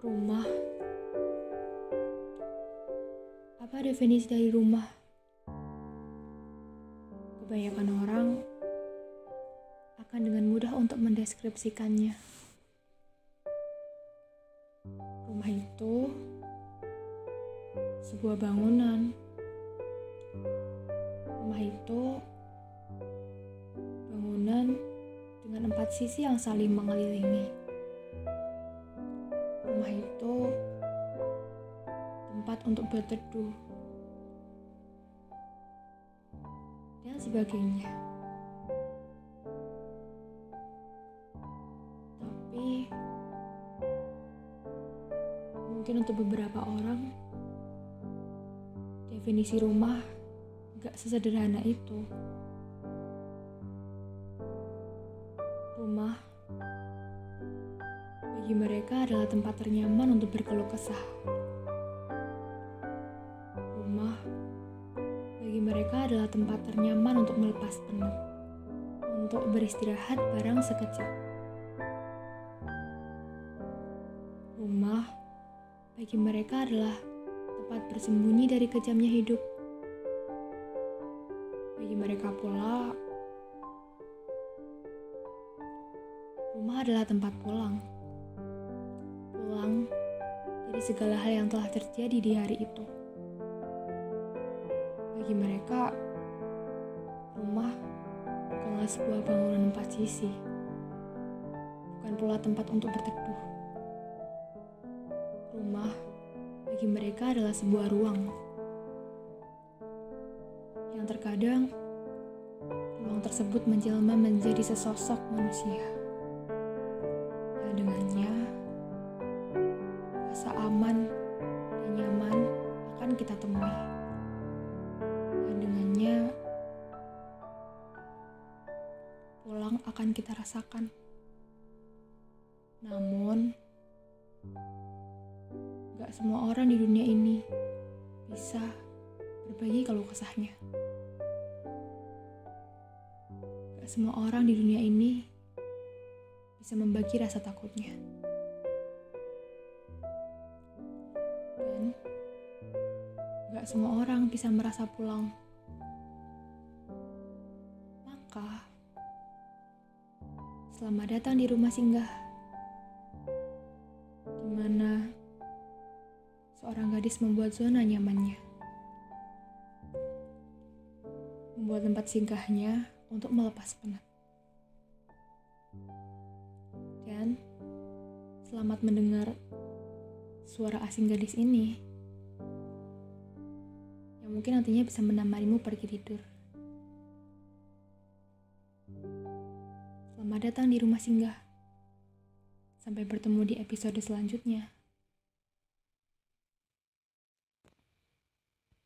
Rumah. Apa definisi dari rumah? Kebanyakan orang akan dengan mudah untuk mendeskripsikannya. Rumah itu sebuah bangunan. Rumah itu bangunan dengan empat sisi yang saling mengelilingi. Rumah itu tempat untuk berteduh dan sebagainya. Tapi mungkin untuk beberapa orang definisi rumah gak sesederhana itu. Rumah bagi mereka adalah tempat ternyaman untuk berkeluh kesah. Rumah bagi mereka adalah tempat ternyaman untuk melepas penat, untuk beristirahat barang sekejap. Rumah bagi mereka adalah tempat bersembunyi dari kejamnya hidup. Bagi mereka pula, rumah adalah tempat pulang. Pulang dari segala hal yang telah terjadi di hari itu. Bagi mereka, rumah bukanlah sebuah bangunan empat sisi, bukan pula tempat untuk berteduh. Rumah bagi mereka adalah sebuah ruang yang terkadang ruang tersebut menjelma menjadi sesosok manusia akan kita rasakan namun gak semua orang di dunia ini bisa berbagi kalau kesahnya. Gak semua orang di dunia ini bisa membagi rasa takutnya. Dan gak semua orang bisa merasa pulang. Maka, selamat datang di rumah singgah. Di mana seorang gadis membuat zona nyamannya. Membuat tempat singgahnya untuk melepas penat. Dan selamat mendengar suara asing gadis ini yang mungkin nantinya bisa menemanimu pergi tidur. Datang di rumah singgah. Sampai bertemu di episode selanjutnya.